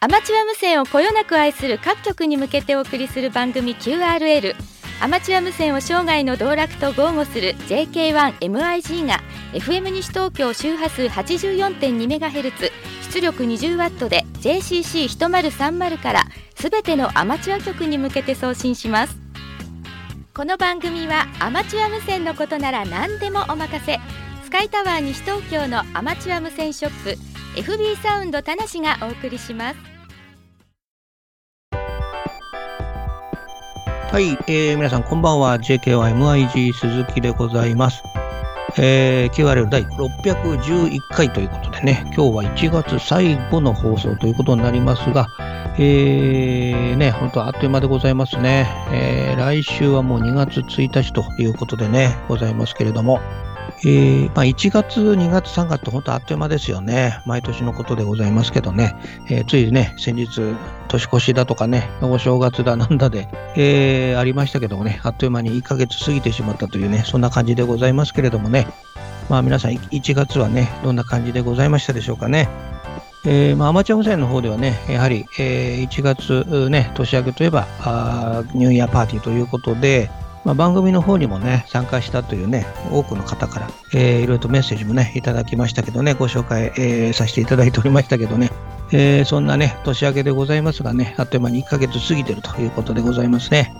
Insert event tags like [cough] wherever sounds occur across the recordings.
アマチュア無線をこよなく愛する各局に向けてお送りする番組 QRL アマチュア無線を生涯の道楽と豪語する JK1MIG が FM 西東京周波数 84.2MHz 出力 20W で JCC1030 からすべてのアマチュア局に向けて送信します。この番組はアマチュア無線のことなら何でもお任せ。スカイタワー西東京のアマチュア無線ショップ FB サウンド田無がお送りします。はい、えー、皆さんこんばんは。JKYMIG 鈴木でございます。えー、QRL 第611回ということでね、今日は1月最後の放送ということになりますが、えー、ね、本当あっという間でございますね。えー、来週はもう2月1日ということでね、ございますけれども、えー、まあ、1月、2月、3月と本当あっという間ですよね。毎年のことでございますけどね。えー、ついね、先日、年越しだとかね、お正月だなんだで、えー、ありましたけどもね、あっという間に1ヶ月過ぎてしまったというね、そんな感じでございますけれどもね。まあ皆さん、1月はね、どんな感じでございましたでしょうかね。えーまあ、アマチュア無線の方ではね、やはり、えー、1月、ね、年明けといえばあニューイヤーパーティーということで、まあ、番組の方にもね、参加したというね、多くの方から、えー、いろいろとメッセージもね、いただきましたけどね、ご紹介、えー、させていただいておりましたけどね、えー、そんなね、年明けでございますがね、あっという間に1ヶ月過ぎてるということでございますね。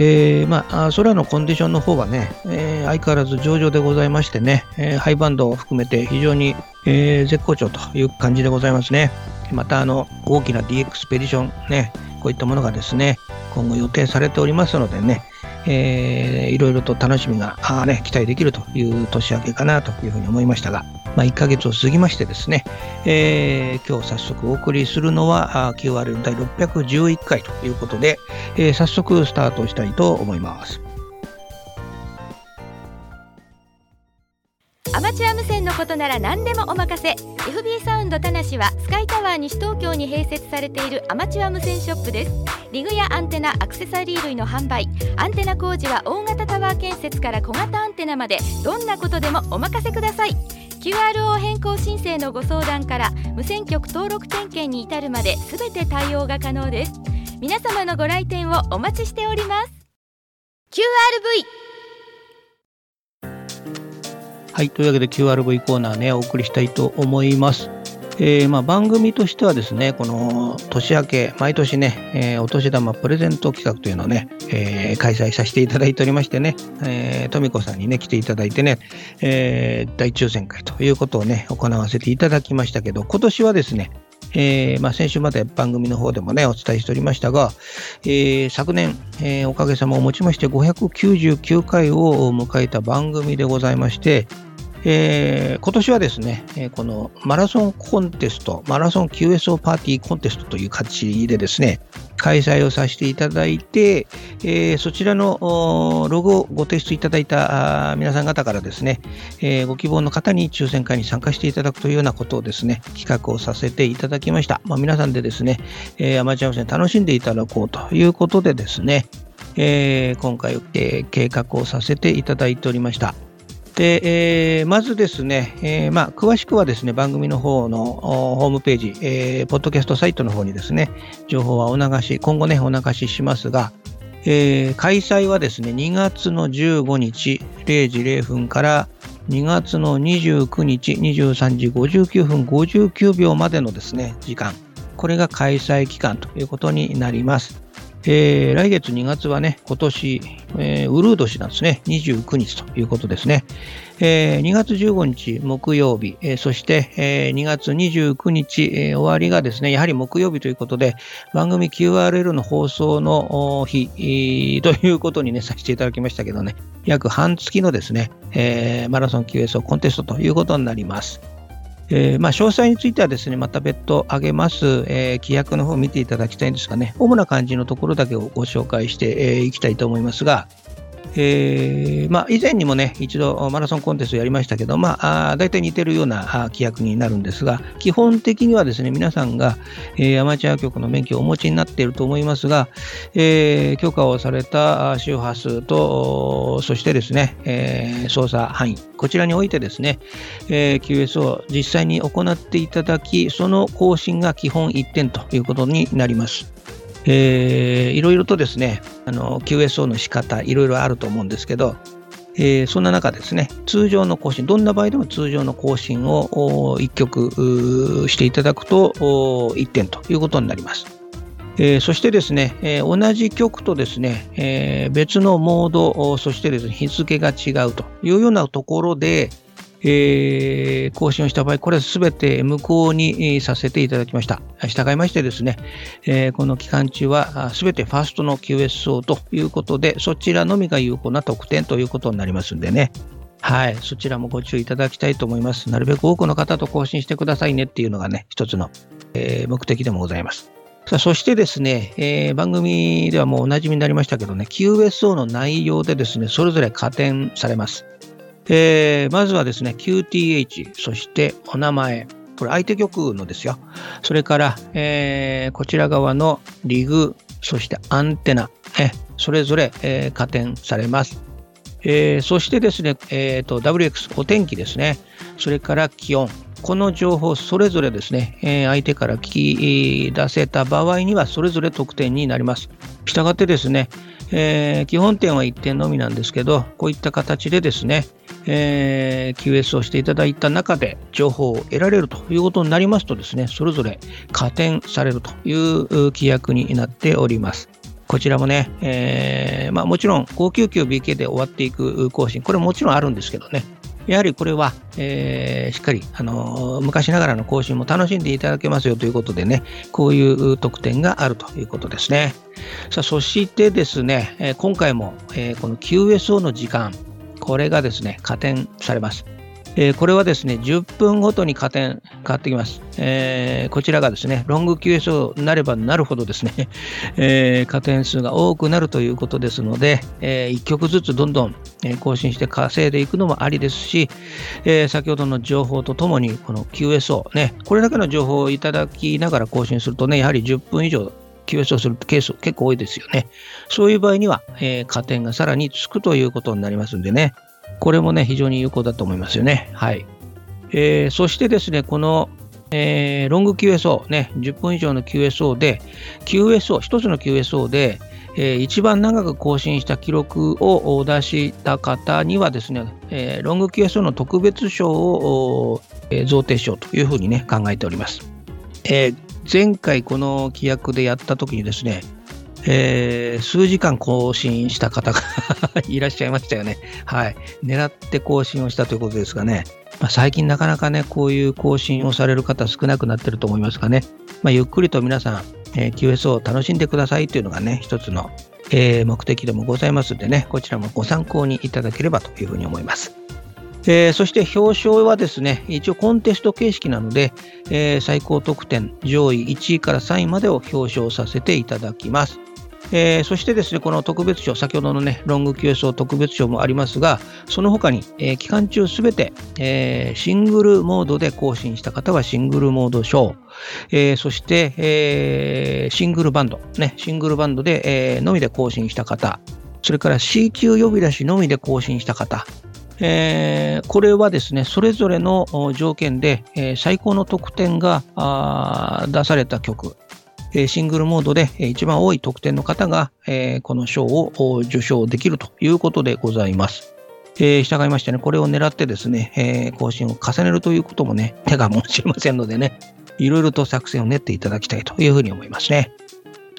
えー、まあ、空のコンディションの方はね、えー、相変わらず上々でございましてね、えー、ハイバンドを含めて非常に、え、絶好調という感じでございますね。また、あの、大きな DX ペディションね、こういったものがですね、今後予定されておりますのでね、えー、いろいろと楽しみがあ、ね、期待できるという年明けかなというふうに思いましたが、まあ、1ヶ月を過ぎましてですね、えー、今日早速お送りするのは QRL 第611回ということで、えー、早速スタートしたいと思います。アマチュア無線のことなら何でもお任せ。FB サウンド田無はスカイタワー西東京に併設されているアマチュア無線ショップです。リグやアンテナアクセサリー類の販売。アンテナ工事は大型タワー建設から小型アンテナまで。どんなことでもお任せください。QRO 変更申請のご相談から無線局登録点検に至るまで全て対応が可能です。皆様のご来店をお待ちしております。QRV はい、というわけで QRV コーナーね、お送りしたいと思います。えーまあ、番組としてはですね、この年明け、毎年ね、えー、お年玉プレゼント企画というのをね、えー、開催させていただいておりましてね、えー、富子さんにね、来ていただいてね、えー、大抽選会ということをね、行わせていただきましたけど、今年はですね、えーまあ、先週まで番組の方でもね、お伝えしておりましたが、えー、昨年、えー、おかげさまをもちまして599回を迎えた番組でございまして、えー、今年はですね、このマラソンコンテスト、マラソン QSO パーティーコンテストという形でですね、開催をさせていただいて、えー、そちらのロゴをご提出いただいた皆さん方からですね、えー、ご希望の方に抽選会に参加していただくというようなことをですね、企画をさせていただきました。まあ、皆さんでですね、えー、アマチュア無線楽しんでいただこうということでですね、え、今回、え、計画をさせていただいておりました。で、えー、まずですね、えー、まあ、詳しくはですね、番組の方のホームページ、えー、ポッドキャストサイトの方にですね、情報はお流し、今後ね、お流ししますが、えー、開催はですね、2月の15日0時0分から2月の29日23時59分59秒までのですね、時間、これが開催期間ということになります。えー、来月2月はね、今年、えー、ウルー年なんですね。29日ということですね。えー、2月15日木曜日、えー、そして、えー、2月29日、えー、終わりがですね、やはり木曜日ということで、番組 QRL の放送の日、えー、ということにね、させていただきましたけどね、約半月のですね、えー、マラソン QS コンテストということになります。えー、まあ、詳細についてはですね、また別途挙げます、えー、規約の方を見ていただきたいんですがね、主な感じのところだけをご紹介してい、えー、きたいと思いますが、えーまあ、以前にもね、一度マラソンコンテストやりましたけど、まあ、あ大体似てるような規約になるんですが、基本的にはですね、皆さんが、えー、アマチュア局の免許をお持ちになっていると思いますが、えー、許可をされた周波数と、そしてですね、えー、操作範囲、こちらにおいてですね、えー、QS を実際に行っていただき、その更新が基本1点ということになります。えー、いろいろとですね、あの QSO の仕方、いろいろあると思うんですけど、えー、そんな中ですね、通常の更新、どんな場合でも通常の更新を1曲していただくと1点ということになります。えー、そしてですね、えー、同じ曲とですね、え、別のモード、そしてですね、日付が違うというようなところで、えー、更新をした場合、これはすべて無効にさせていただきました。従いましてですね、えー、この期間中はすべてファーストの QSO ということで、そちらのみが有効な特典ということになりますんでね。はい、そちらもご注意いただきたいと思います。なるべく多くの方と更新してくださいねっていうのがね、一つの、えー、目的でもございます。さあそしてですね、えー、番組ではもうおなじみになりましたけどね、QSO の内容でですね、それぞれ加点されます。えー、まずはですね、QTH、そしてお名前。これ相手局のですよ。それから、えー、こちら側のリグ、そしてアンテナ、えそれぞれ、えー、加点されます。えー、そしてですね、えーと、WX、お天気ですね。それから気温。この情報それぞれですね、えー、相手から聞き出せた場合にはそれぞれ得点になります。したがってですね、えー、基本点は1点のみなんですけど、こういった形でですね、えー、QS をしていただいた中で情報を得られるということになりますとですね、それぞれ加点されるという規約になっております。こちらもね、えー、まあ、もちろん 599BK で終わっていく更新、これもちろんあるんですけどね、やはりこれは、えー、しっかり、あの、昔ながらの更新も楽しんでいただけますよということでね、こういう特典があるということですね。さあ、そしてですね、今回も、えこの QSO の時間、これがですね、加点されます。えー、これはですね、10分ごとに加点変わってきます。えー、こちらがですね、ロング QSO になればなるほどですね、[laughs] えー、加点数が多くなるということですので、え1曲ずつどんどん更新して稼いでいくのもありですし、え先ほどの情報とともに、この QSO、ね、これだけの情報をいただきながら更新するとね、やはり10分以上 QS するケース結構多いですよね。そういう場合には、えー、加点がさらにつくということになりますんでね、これもね、非常に有効だと思いますよね。はい。えー、そしてですね、この、えー、ロング QSO、ね、10分以上の QSO で、QSO、一つの QSO で、えー、一番長く更新した記録を出した方にはですね、えー、ロング QSO の特別賞を、えー、贈呈しようというふうにね、考えております。えー前回この規約でやった時にですね、えー、数時間更新した方が [laughs] いらっしゃいましたよね。はい。狙って更新をしたということですがね、まあ、最近なかなかね、こういう更新をされる方少なくなってると思いますがね、まあ、ゆっくりと皆さん、えー、QSO を楽しんでくださいというのがね、一つの、えー、目的でもございますのでね、こちらもご参考にいただければというふうに思います。えー、そして表彰はですね、一応コンテスト形式なので、えー、最高得点上位1位から3位までを表彰させていただきます。えー、そしてですね、この特別賞、先ほどのね、ロング QSO 特別賞もありますが、その他に、えー、期間中すべて、えー、シングルモードで更新した方はシングルモード賞、えー、そして、えー、シングルバンド、ね、シングルバンドで、えー、のみで更新した方、それから C 級呼び出しのみで更新した方、えー、これはですね、それぞれの条件で、えー、最高の得点が出された曲、シングルモードで一番多い得点の方が、この賞を受賞できるということでございます。従いましてね、これを狙ってですね、更新を重ねるということもね、手がもしれませんのでね、いろいろと作戦を練っていただきたいというふうに思いますね。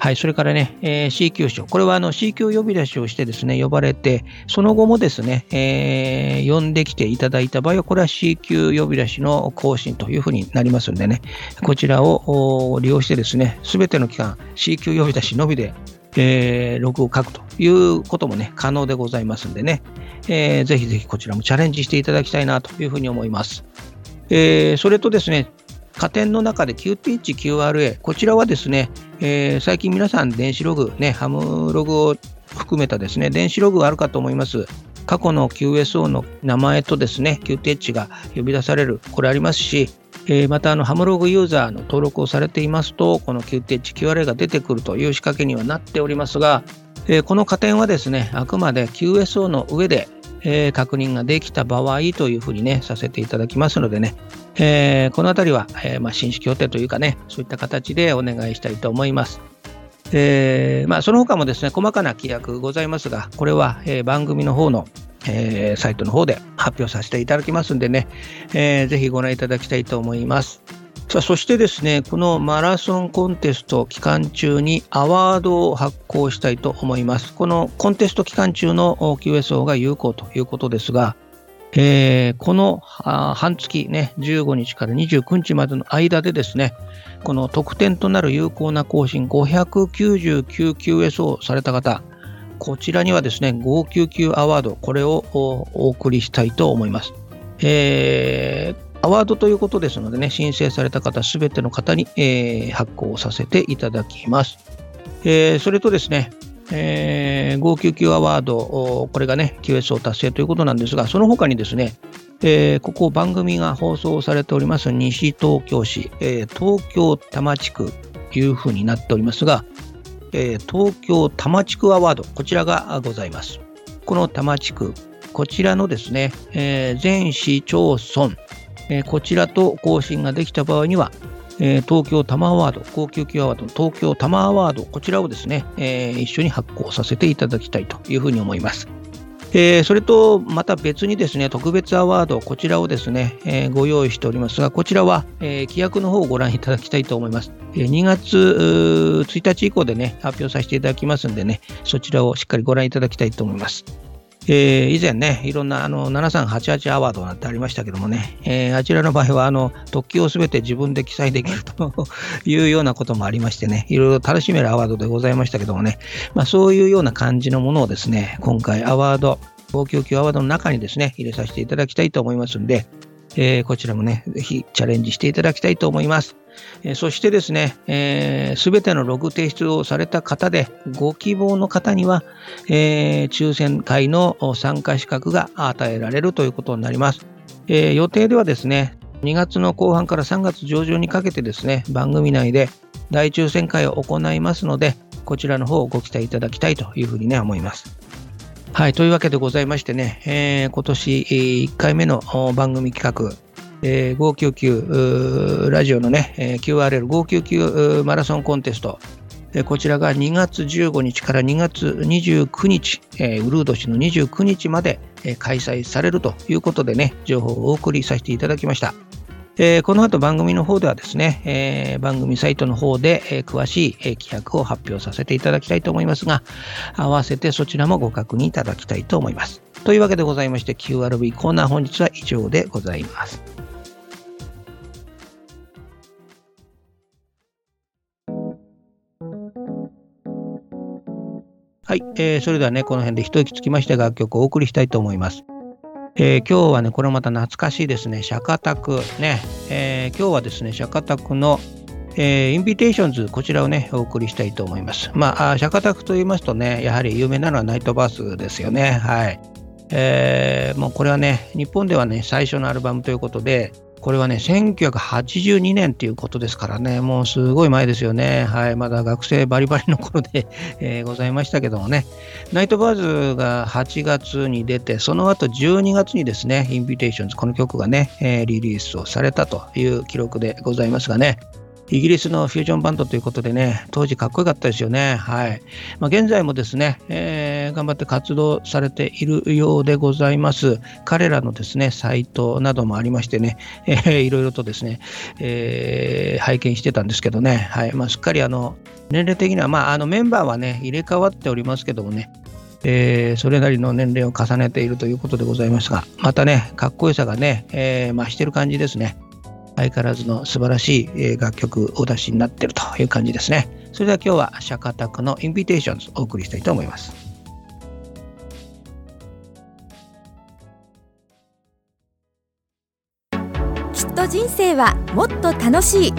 はい、それからね、えー、C 級賞。これはあの C 級呼び出しをしてですね、呼ばれて、その後もですね、えー、呼んできていただいた場合は、これは C 級呼び出しの更新というふうになりますんでね、こちらを利用してですね、すべての期間、C 級呼び出しのみで、えー、ログを書くということもね、可能でございますんでね、えー、ぜひぜひこちらもチャレンジしていただきたいなというふうに思います。えー、それとですね、加点の中で QT1、QRA、こちらはですね、えー、最近皆さん電子ログ、ね、ハムログを含めたですね、電子ログがあるかと思います。過去の QSO の名前とですね、Q テッチが呼び出される、これありますし、え、またあのハムログユーザーの登録をされていますと、この Q テッチ QRA が出てくるという仕掛けにはなっておりますが、え、この加点はですね、あくまで QSO の上で、え、確認ができた場合というふうにね、させていただきますのでね、えー、このあたりは、えーまあ、新式協定というかね、そういった形でお願いしたいと思います。えーまあ、その他もですね、細かな規約ございますが、これは、え、番組の方の、え、サイトの方で発表させていただきますんでね、えー、ぜひご覧いただきたいと思います。さあそしてですね、このマラソンコンテスト期間中にアワードを発行したいと思います。このコンテスト期間中の QSO が有効ということですが、えー、この半月ね、15日から29日までの間でですね、この特典となる有効な更新 599QS をされた方、こちらにはですね、599アワード、これをお送りしたいと思います。えーアワードということですのでね、申請された方、すべての方に、えー、発行させていただきます。えー、それとですね、えー、599アワード、これがね、QS を達成ということなんですが、その他にですね、えー、ここ番組が放送されております西東京市、えー、東京多摩地区というふうになっておりますが、えー、東京多摩地区アワード、こちらがございます。この多摩地区、こちらのですね、え全市町村、えこちらと更新ができた場合には、え東京タマアワード、高級級アワードの東京タマアワード、こちらをですね、え一緒に発行させていただきたいというふうに思います。えー、それとまた別にですね、特別アワード、こちらをですね、えー、ご用意しておりますが、こちらは、えー、規約の方をご覧いただきたいと思います。え2月1日以降でね、発表させていただきますんでね、そちらをしっかりご覧いただきたいと思います。えー、以前ね、いろんなあの7388アワードなんてありましたけどもね、えー、あちらの場合はあの特急をすべて自分で記載できると [laughs] いうようなこともありましてね、いろいろ楽しめるアワードでございましたけどもね、まあ、そういうような感じのものをですね、今回アワード、高級級アワードの中にですね、入れさせていただきたいと思いますんで、えー、こちらもね、ぜひチャレンジしていただきたいと思います。えー、そしてですね、す、えー、べ、てのログ提出をされた方で、ご希望の方には、えー、抽選会の参加資格が与えられるということになります。え、予定ではですね、2月の後半から3月上旬にかけてですね、番組内で大抽選会を行いますので、こちらの方をご期待いただきたいというふうにね、思います。はい、というわけでございましてね、えー、今年1回目の番組企画、えー、599ラジオのね、えー、QRL599 マラソンコンテスト、えー、こちらが2月15日から2月29日、えー、ウルード氏の29日まで、えー、開催されるということでね、情報をお送りさせていただきました。えー、この後番組の方ではですね、えー、番組サイトの方で、えー、詳しい、えー、規約を発表させていただきたいと思いますが、合わせてそちらもご確認いただきたいと思います。というわけでございまして、QRV コーナー本日は以上でございます。はい、えー、それではね、この辺で一息つきまして楽曲をお送りしたいと思います。えー、今日はね、これまた懐かしいですね、シャカタクね、えー、今日はですね、シャカタクの、えー、インビテーションズ、こちらをね、お送りしたいと思います。まあ、シャカタクと言いますとね、やはり有名なのはナイトバーズですよね。はい。えー、もうこれはね、日本ではね、最初のアルバムということで、これはね、1982年ということですからね、もうすごい前ですよね。はい、まだ学生バリバリの頃で [laughs] えー、ございましたけどもね。ナイトバーズが8月に出て、その後12月にですね、インビテーションズ、この曲がね、えー、リリースをされたという記録でございますがね。イギリスのフュージョンバンドということでね、当時かっこよかったですよね。はい。まあ、現在もですね、えー、頑張って活動されているようでございます。彼らのですね、サイトなどもありましてね、えー、いろいろとですね、えー、拝見してたんですけどね、はい。まあ、すっかりあの、年齢的には、まあ、あのメンバーはね、入れ替わっておりますけどもね、えー、それなりの年齢を重ねているということでございますが、またね、かっこよさがね、えー、増してる感じですね。相変わらずの素晴らしい楽曲お出しになっているという感じですね。それでは今日はシャカタクのインビテーションズお送りしたいと思います。きっと人生はもっと楽しい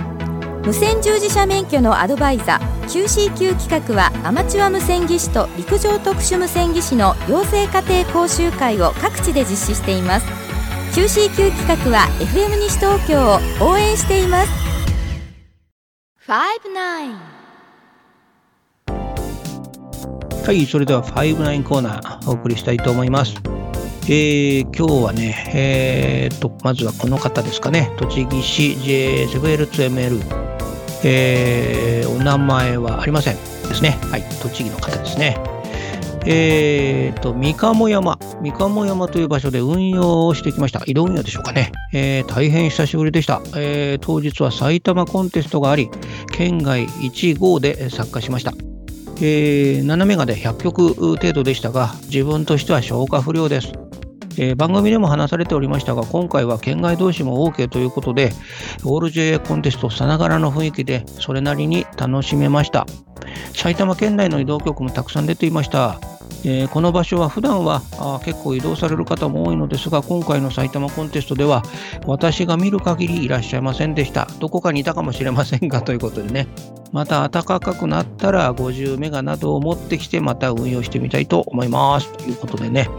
無線従事者免許のアドバイザー QCQ 企画はアマチュア無線技師と陸上特殊無線技師の養成家庭講習会を各地で実施しています QCQ 企画は FM 西東京を応援しています。はいそれでは59コーナーお送りしたいと思います。えー、今日はね、えー、と、まずはこの方ですかね、栃木市 JSL2ML えー、お名前はありませんですね。はい、栃木の方ですね。えーと、三鴨山、三鴨山という場所で運用をしてきました。移動運用でしょうかね。えー、大変久しぶりでした、えー、当日は埼玉コンテストがあり、県外1号で参加しました。えー、7メガで100曲程度でしたが、自分としては消化不良です。えー、番組でも話されておりましたが、今回は県外同士も OK ということで、オール JA コンテストさながらの雰囲気で、それなりに楽しめました。埼玉県内の移動局もたくさん出ていました。えー、この場所は普段はあ結構移動される方も多いのですが、今回の埼玉コンテストでは、私が見る限りいらっしゃいませんでした。どこかにいたかもしれませんがということでね、また暖かくなったら50メガなどを持ってきて、また運用してみたいと思います。ということでね、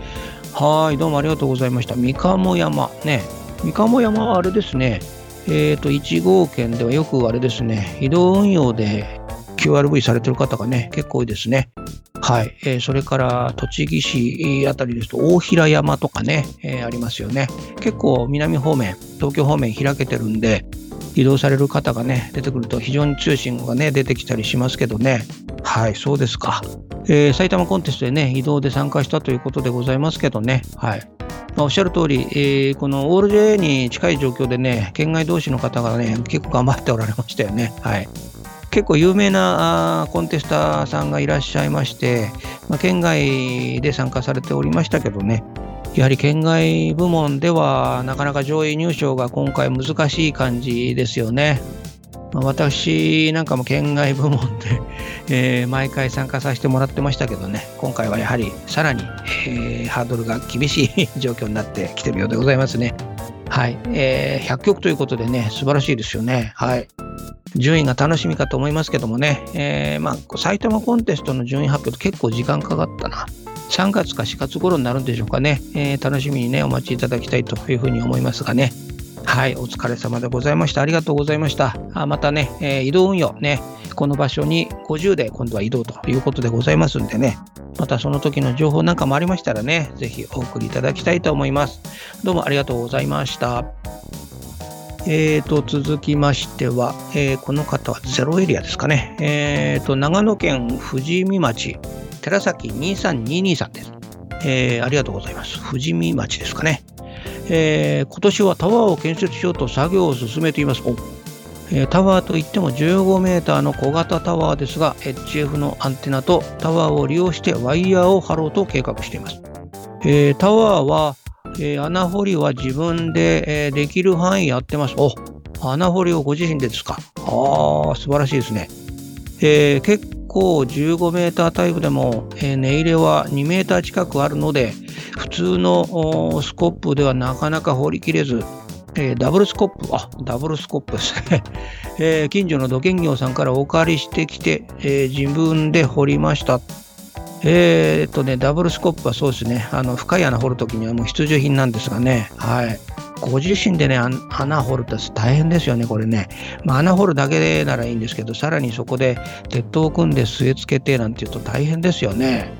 はい、どうもありがとうございました。三鴨山ね。三鴨山はあれですね。えっ、ー、と、1号圏ではよくあれですね、移動運用で QRV されてる方がね、結構多いですね。はい。えー、それから栃木市あたりですと大平山とかね、えー、ありますよね。結構南方面、東京方面開けてるんで、移動される方がね、出てくると非常に強い信がね、出てきたりしますけどね。はい、そうですか。えー、埼玉コンテストでね、移動で参加したということでございますけどね。はい。まあ、おっしゃる通り、えー、このオール JA に近い状況でね、県外同士の方がね、結構頑張っておられましたよね。はい。結構有名なコンテスターさんがいらっしゃいまして、まあ、県外で参加されておりましたけどね、やはり県外部門ではなかなか上位入賞が今回難しい感じですよね。まあ、私なんかも県外部門で、[laughs] えー、毎回参加させてもらってましたけどね、今回はやはりさらに、えー、ハードルが厳しい [laughs] 状況になってきてるようでございますね。はい、えー、100曲ということでね、素晴らしいですよね。はい。順位が楽しみかと思いますけどもね、えー、まあ、埼玉コンテストの順位発表って結構時間かかったな。3月か4月頃になるんでしょうかね、えー、楽しみにね、お待ちいただきたいというふうに思いますがね。はい、お疲れ様でございました。ありがとうございました。あまたね、えー、移動運用ね、この場所に50で今度は移動ということでございますんでね、またその時の情報なんかもありましたらね、ぜひお送りいただきたいと思います。どうもありがとうございました。えーと、続きましては、えー、この方はゼロエリアですかね。えーと、長野県富士見町寺崎23223さんです。えー、ありがとうございます。富士見町ですかね。えー、今年はタワーを建設しようと作業を進めています。え、タワーといっても15メーターの小型タワーですが、HF のアンテナとタワーを利用してワイヤーを張ろうと計画しています。えー、タワーは、えー、穴掘りは自分で、え、できる範囲やってます。お穴掘りをご自身でですか？ああ、素晴らしいですね。え、結構15メータータイプでも、えー、値入れは2メーター近くあるので、普通のスコップではなかなか掘りきれず、えー、ダブルスコップ、あ、ダブルスコップですね。[laughs] えー、近所の土建業さんからお借りしてきて、え、自分で掘りました。え、っとね、ダブルスコップはそうですね、あの深い穴掘るときにはもう必需品なんですがね、はい。ご自身でね、穴掘るって大変ですよね、これね。まあ、穴掘るだけならいいんですけど、さらにそこで鉄塔を組んで据え付けてなんていうと大変ですよね。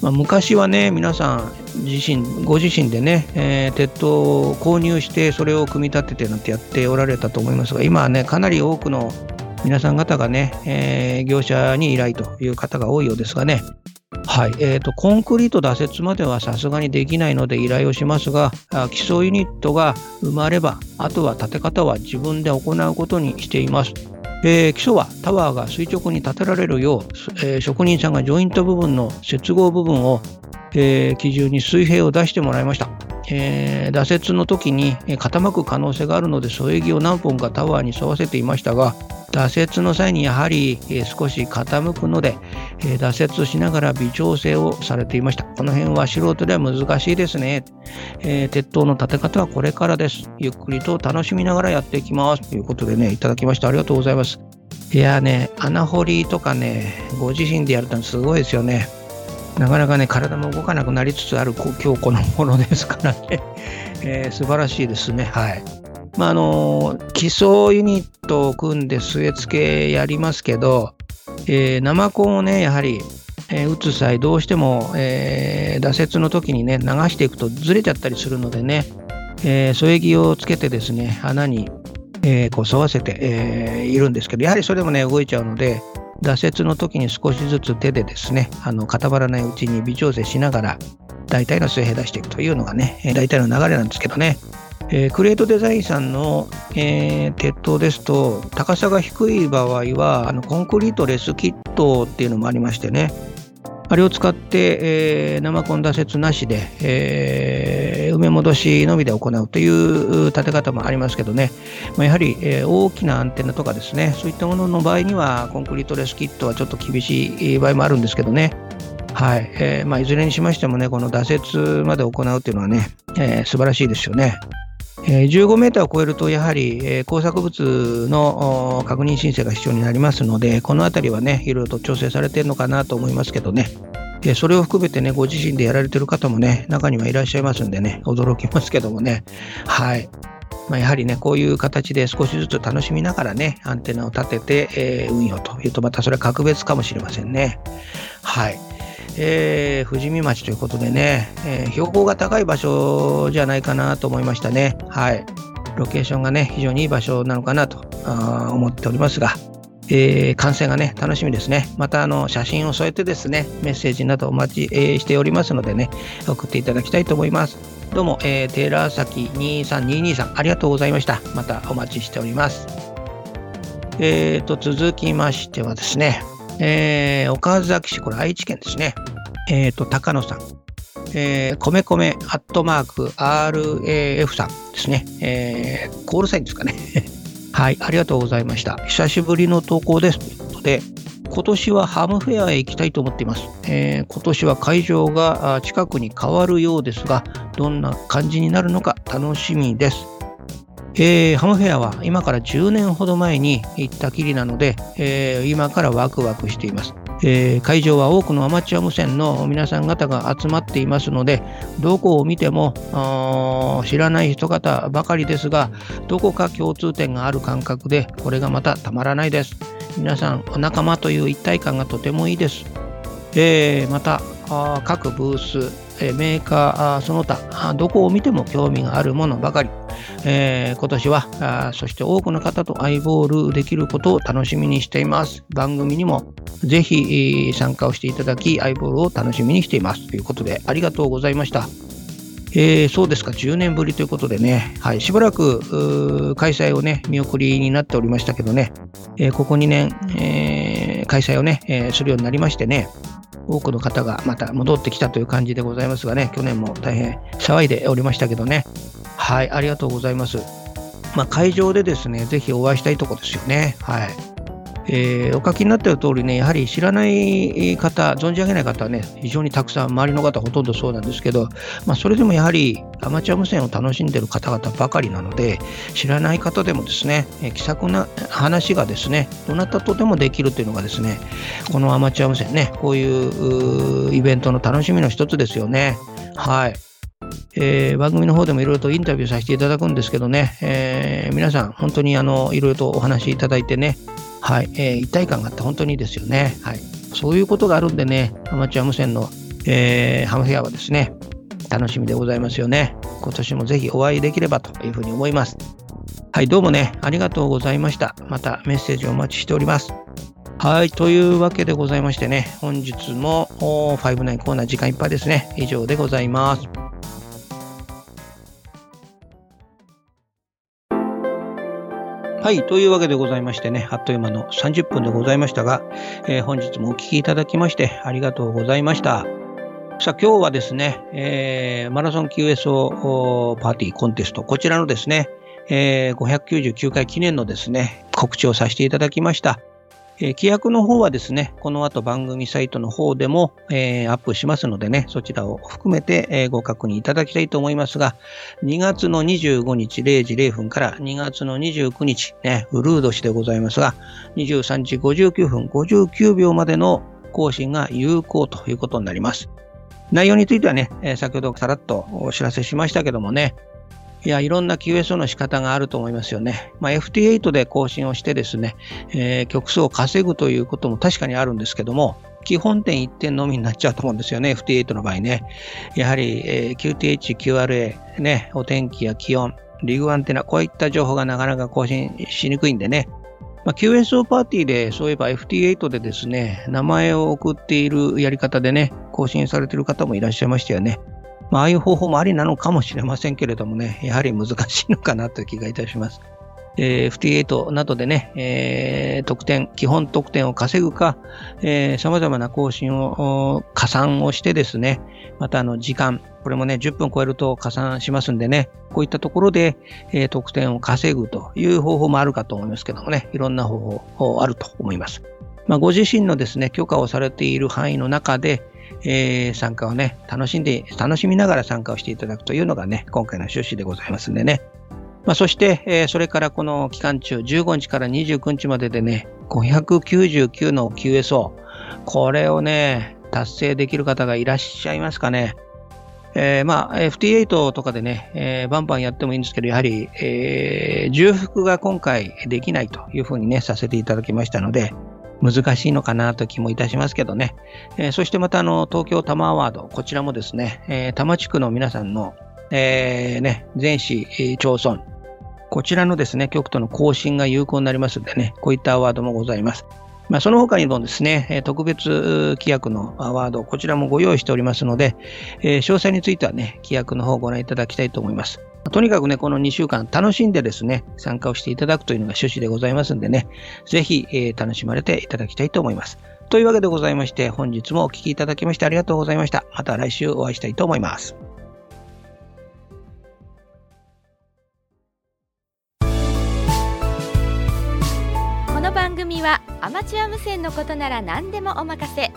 まあ、昔はね、皆さん自身、ご自身でね、えー、鉄塔を購入してそれを組み立ててなんてやっておられたと思いますが、今はね、かなり多くの皆さん方がね、えー、業者に依頼という方が多いようですがね、はい、えーと、コンクリート打設まではさすがにできないので依頼をしますが、基礎ユニットが埋まれば、あとは建て方は自分で行うことにしています。えー、基礎はタワーが垂直に建てられるよう、えー、職人さんがジョイント部分の接合部分を、えー、基準に水平を出してもらいました。えー、打設の時に傾く可能性があるので添え木を何本かタワーに沿わせていましたが打設の際にやはり、え少し傾くので、え打設しながら微調整をされていました。この辺は素人では難しいですね、えー、鉄塔の建て方はこれからです。ゆっくりと楽しみながらやっていきます。ということでねいただきましてありがとうございます。いやね、穴掘りとかね、ご自身でやるとすごいですよね。なかなかね、体も動かなくなりつつある今日この頃ですからね、[laughs] えー、素晴らしいですね。はい。まあ、あの、基礎ユニットを組んで据え付けやりますけど、えー、生コンをね、やはり、えー、打つ際、どうしても、えー、打雪の時にね、流していくとずれちゃったりするのでね、えー、添え木をつけてですね、穴に、えー、こう沿わせて、えー、いるんですけど、やはりそれでもね、動いちゃうので、挫折の時に少しずつ手でですね、あの固まらないうちに微調整しながら、大体の水平出していくというのがね、大体の流れなんですけどね。えー、クレートデザインさんの、えー、鉄塔ですと、高さが低い場合は、あのコンクリートレスキットっていうのもありましてね、あれを使って、えー、生コン打雪なしで、えー、埋め戻しのみで行うという立て方もありますけどね、まあ、やはり、えー、大きなアンテナとかですね、そういったものの場合には、コンクリートレスキットはちょっと厳しい場合もあるんですけどね、はい。えーまあ、いずれにしましてもね、この打雪まで行うというのはね、えー、素晴らしいですよね。15メーターを超えると、やはり、工作物の確認申請が必要になりますので、このあたりはね、いろいろと調整されてるのかなと思いますけどね、それを含めてね、ご自身でやられてる方もね、中にはいらっしゃいますんでね、驚きますけどもね、はい。まあ、やはりね、こういう形で少しずつ楽しみながらね、アンテナを立てて、えー、運用というと、またそれは格別かもしれませんね。はい。えー、富士見町ということでね、えー、標高が高い場所じゃないかなと思いましたね。はい。ロケーションがね、非常にいい場所なのかなと思っておりますが、えー、観戦がね、楽しみですね。また、あの、写真を添えてですね、メッセージなどお待ち、えー、しておりますのでね、送っていただきたいと思います。どうも、えー、テーラー崎23223さん、ありがとうございました。またお待ちしております。えーと、続きましてはですね、えー、岡崎市、これ愛知県ですね。えっ、ー、と、高野さん。えー、米米アットマーク RAF さんですね。えー、コールサインですかね。[laughs] はい、ありがとうございました。久しぶりの投稿です。ということで、今年はハムフェアへ行きたいと思っています。えー、今年は会場が近くに変わるようですが、どんな感じになるのか楽しみです。えー、ハムフェアは今から10年ほど前に行ったきりなので、えー、今からワクワクしています。えー、会場は多くのアマチュア無線の皆さん方が集まっていますので、どこを見ても知らない人方ばかりですが、どこか共通点がある感覚で、これがまたたまらないです。皆さん、お仲間という一体感がとてもいいです。えー、また、各ブース、メーカーその他、どこを見ても興味があるものばかり。えー、今年はそして多くの方とアイボールできることを楽しみにしています。番組にもぜひ参加をしていただき、アイボールを楽しみにしています。ということで、ありがとうございました。えー、そうですか、10年ぶりということでね、はい、しばらく開催をね、見送りになっておりましたけどね、えー、ここ2年、えー、開催をね、えするようになりましてね、多くの方がまた戻ってきたという感じでございますがね、去年も大変騒いでおりましたけどね、はい、ありがとうございます。まあ、会場でですね、ぜひお会いしたいとこですよね。はい。えー、お書きになっている通りね、やはり知らない方、存じ上げない方はね、非常にたくさん、周りの方ほとんどそうなんですけど、まあ、それでもやはりアマチュア無線を楽しんでいる方々ばかりなので、知らない方でもですね、え、気さくな話がですね、どなたとでもできるというのがですね、このアマチュア無線ね、こういうイベントの楽しみの一つですよね。はい。えー、番組の方でもいろいろとインタビューさせていただくんですけどね、えー、皆さん、本当にあのいろいろとお話しいただいてね、はいえー、一体感があって本当にいいですよね、はい。そういうことがあるんでね、アマチュア無線の、えー、ハムフェアはですね、楽しみでございますよね。今年もぜひお会いできればというふうに思います。はい、どうもね、ありがとうございました。またメッセージお待ちしております。はい、というわけでございましてね、本日も59コーナー時間いっぱいですね。以上でございます。はい。というわけでございましてね、あっという間の30分でございましたが、えー、本日もお聴きいただきましてありがとうございました。さあ、今日はですね、えー、マラソン QSO パーティーコンテスト、こちらのですね、えー、599回記念のですね、告知をさせていただきました。え、規約の方はですね、この後番組サイトの方でも、え、アップしますのでね、そちらを含めて、え、ご確認いただきたいと思いますが、2月の25日0時0分から2月の29日、ね、ウルード氏でございますが、23時59分59秒までの更新が有効ということになります。内容についてはね、先ほどさらっとお知らせしましたけどもね、いや、いろんな QSO の仕方があると思いますよね。まあ、FT8 で更新をしてですね、えー、曲数を稼ぐということも確かにあるんですけども、基本点1点のみになっちゃうと思うんですよね、FT8 の場合ね。やはり、えー、QTH、QRA、ね、お天気や気温、リグアンテナ、こういった情報がなかなか更新しにくいんでね、まあ、QSO パーティーで、そういえば FT8 でですね、名前を送っているやり方でね、更新されている方もいらっしゃいましたよね。まあ、あいう方法もありなのかもしれませんけれどもね、やはり難しいのかなという気がいたします。えー、FT8 などでね、えー、得点、基本得点を稼ぐか、えー、様々な更新を加算をしてですね、またあの時間、これもね、10分超えると加算しますんでね、こういったところで、えー、得点を稼ぐという方法もあるかと思いますけどもね、いろんな方法あると思います。まあ、ご自身のですね、許可をされている範囲の中で、えー、参加をね、楽しんで、楽しみながら参加をしていただくというのがね、今回の趣旨でございますんでね。まあ、そして、えー、それからこの期間中、15日から29日まででね、599の QSO、これをね、達成できる方がいらっしゃいますかね。えー、まあ、FT8 とかでね、えー、バンバンやってもいいんですけど、やはり、えー、重複が今回できないというふうにね、させていただきましたので、難しいのかなと気もいたしますけどね。えー、そしてまたあの、東京多摩アワード、こちらもですね、えー、多摩地区の皆さんの、えー、ね、全市、町村、こちらのですね、局との更新が有効になりますんでね、こういったアワードもございます。まあ、その他にもですね、特別規約のアワード、こちらもご用意しておりますので、え、詳細についてはね、規約の方をご覧いただきたいと思います。とにかくね、この2週間楽しんでですね、参加をしていただくというのが趣旨でございますんでね、ぜひ、えー、楽しまれていただきたいと思います。というわけでございまして、本日もお聴きいただきましてありがとうございました。また来週お会いしたいと思います。この番組はアマチュア無線のことなら何でもお任せ。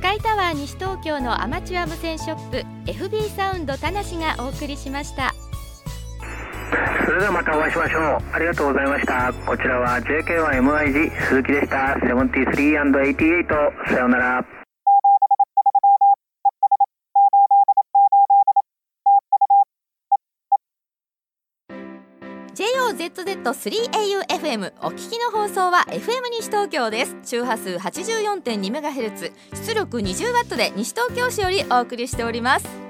スカイタワー西東京のアマチュア無線ショップ FB サウンド田無がお送りしましたそれではまたお会いしましょう。ありがとうございました。こちらは JK1MIG 鈴木でした。73&88 さようなら。JOZZ3AUFM お聞きの放送は FM 西東京です。周波数 84.2MHz 出力 20W で西東京市よりお送りしております。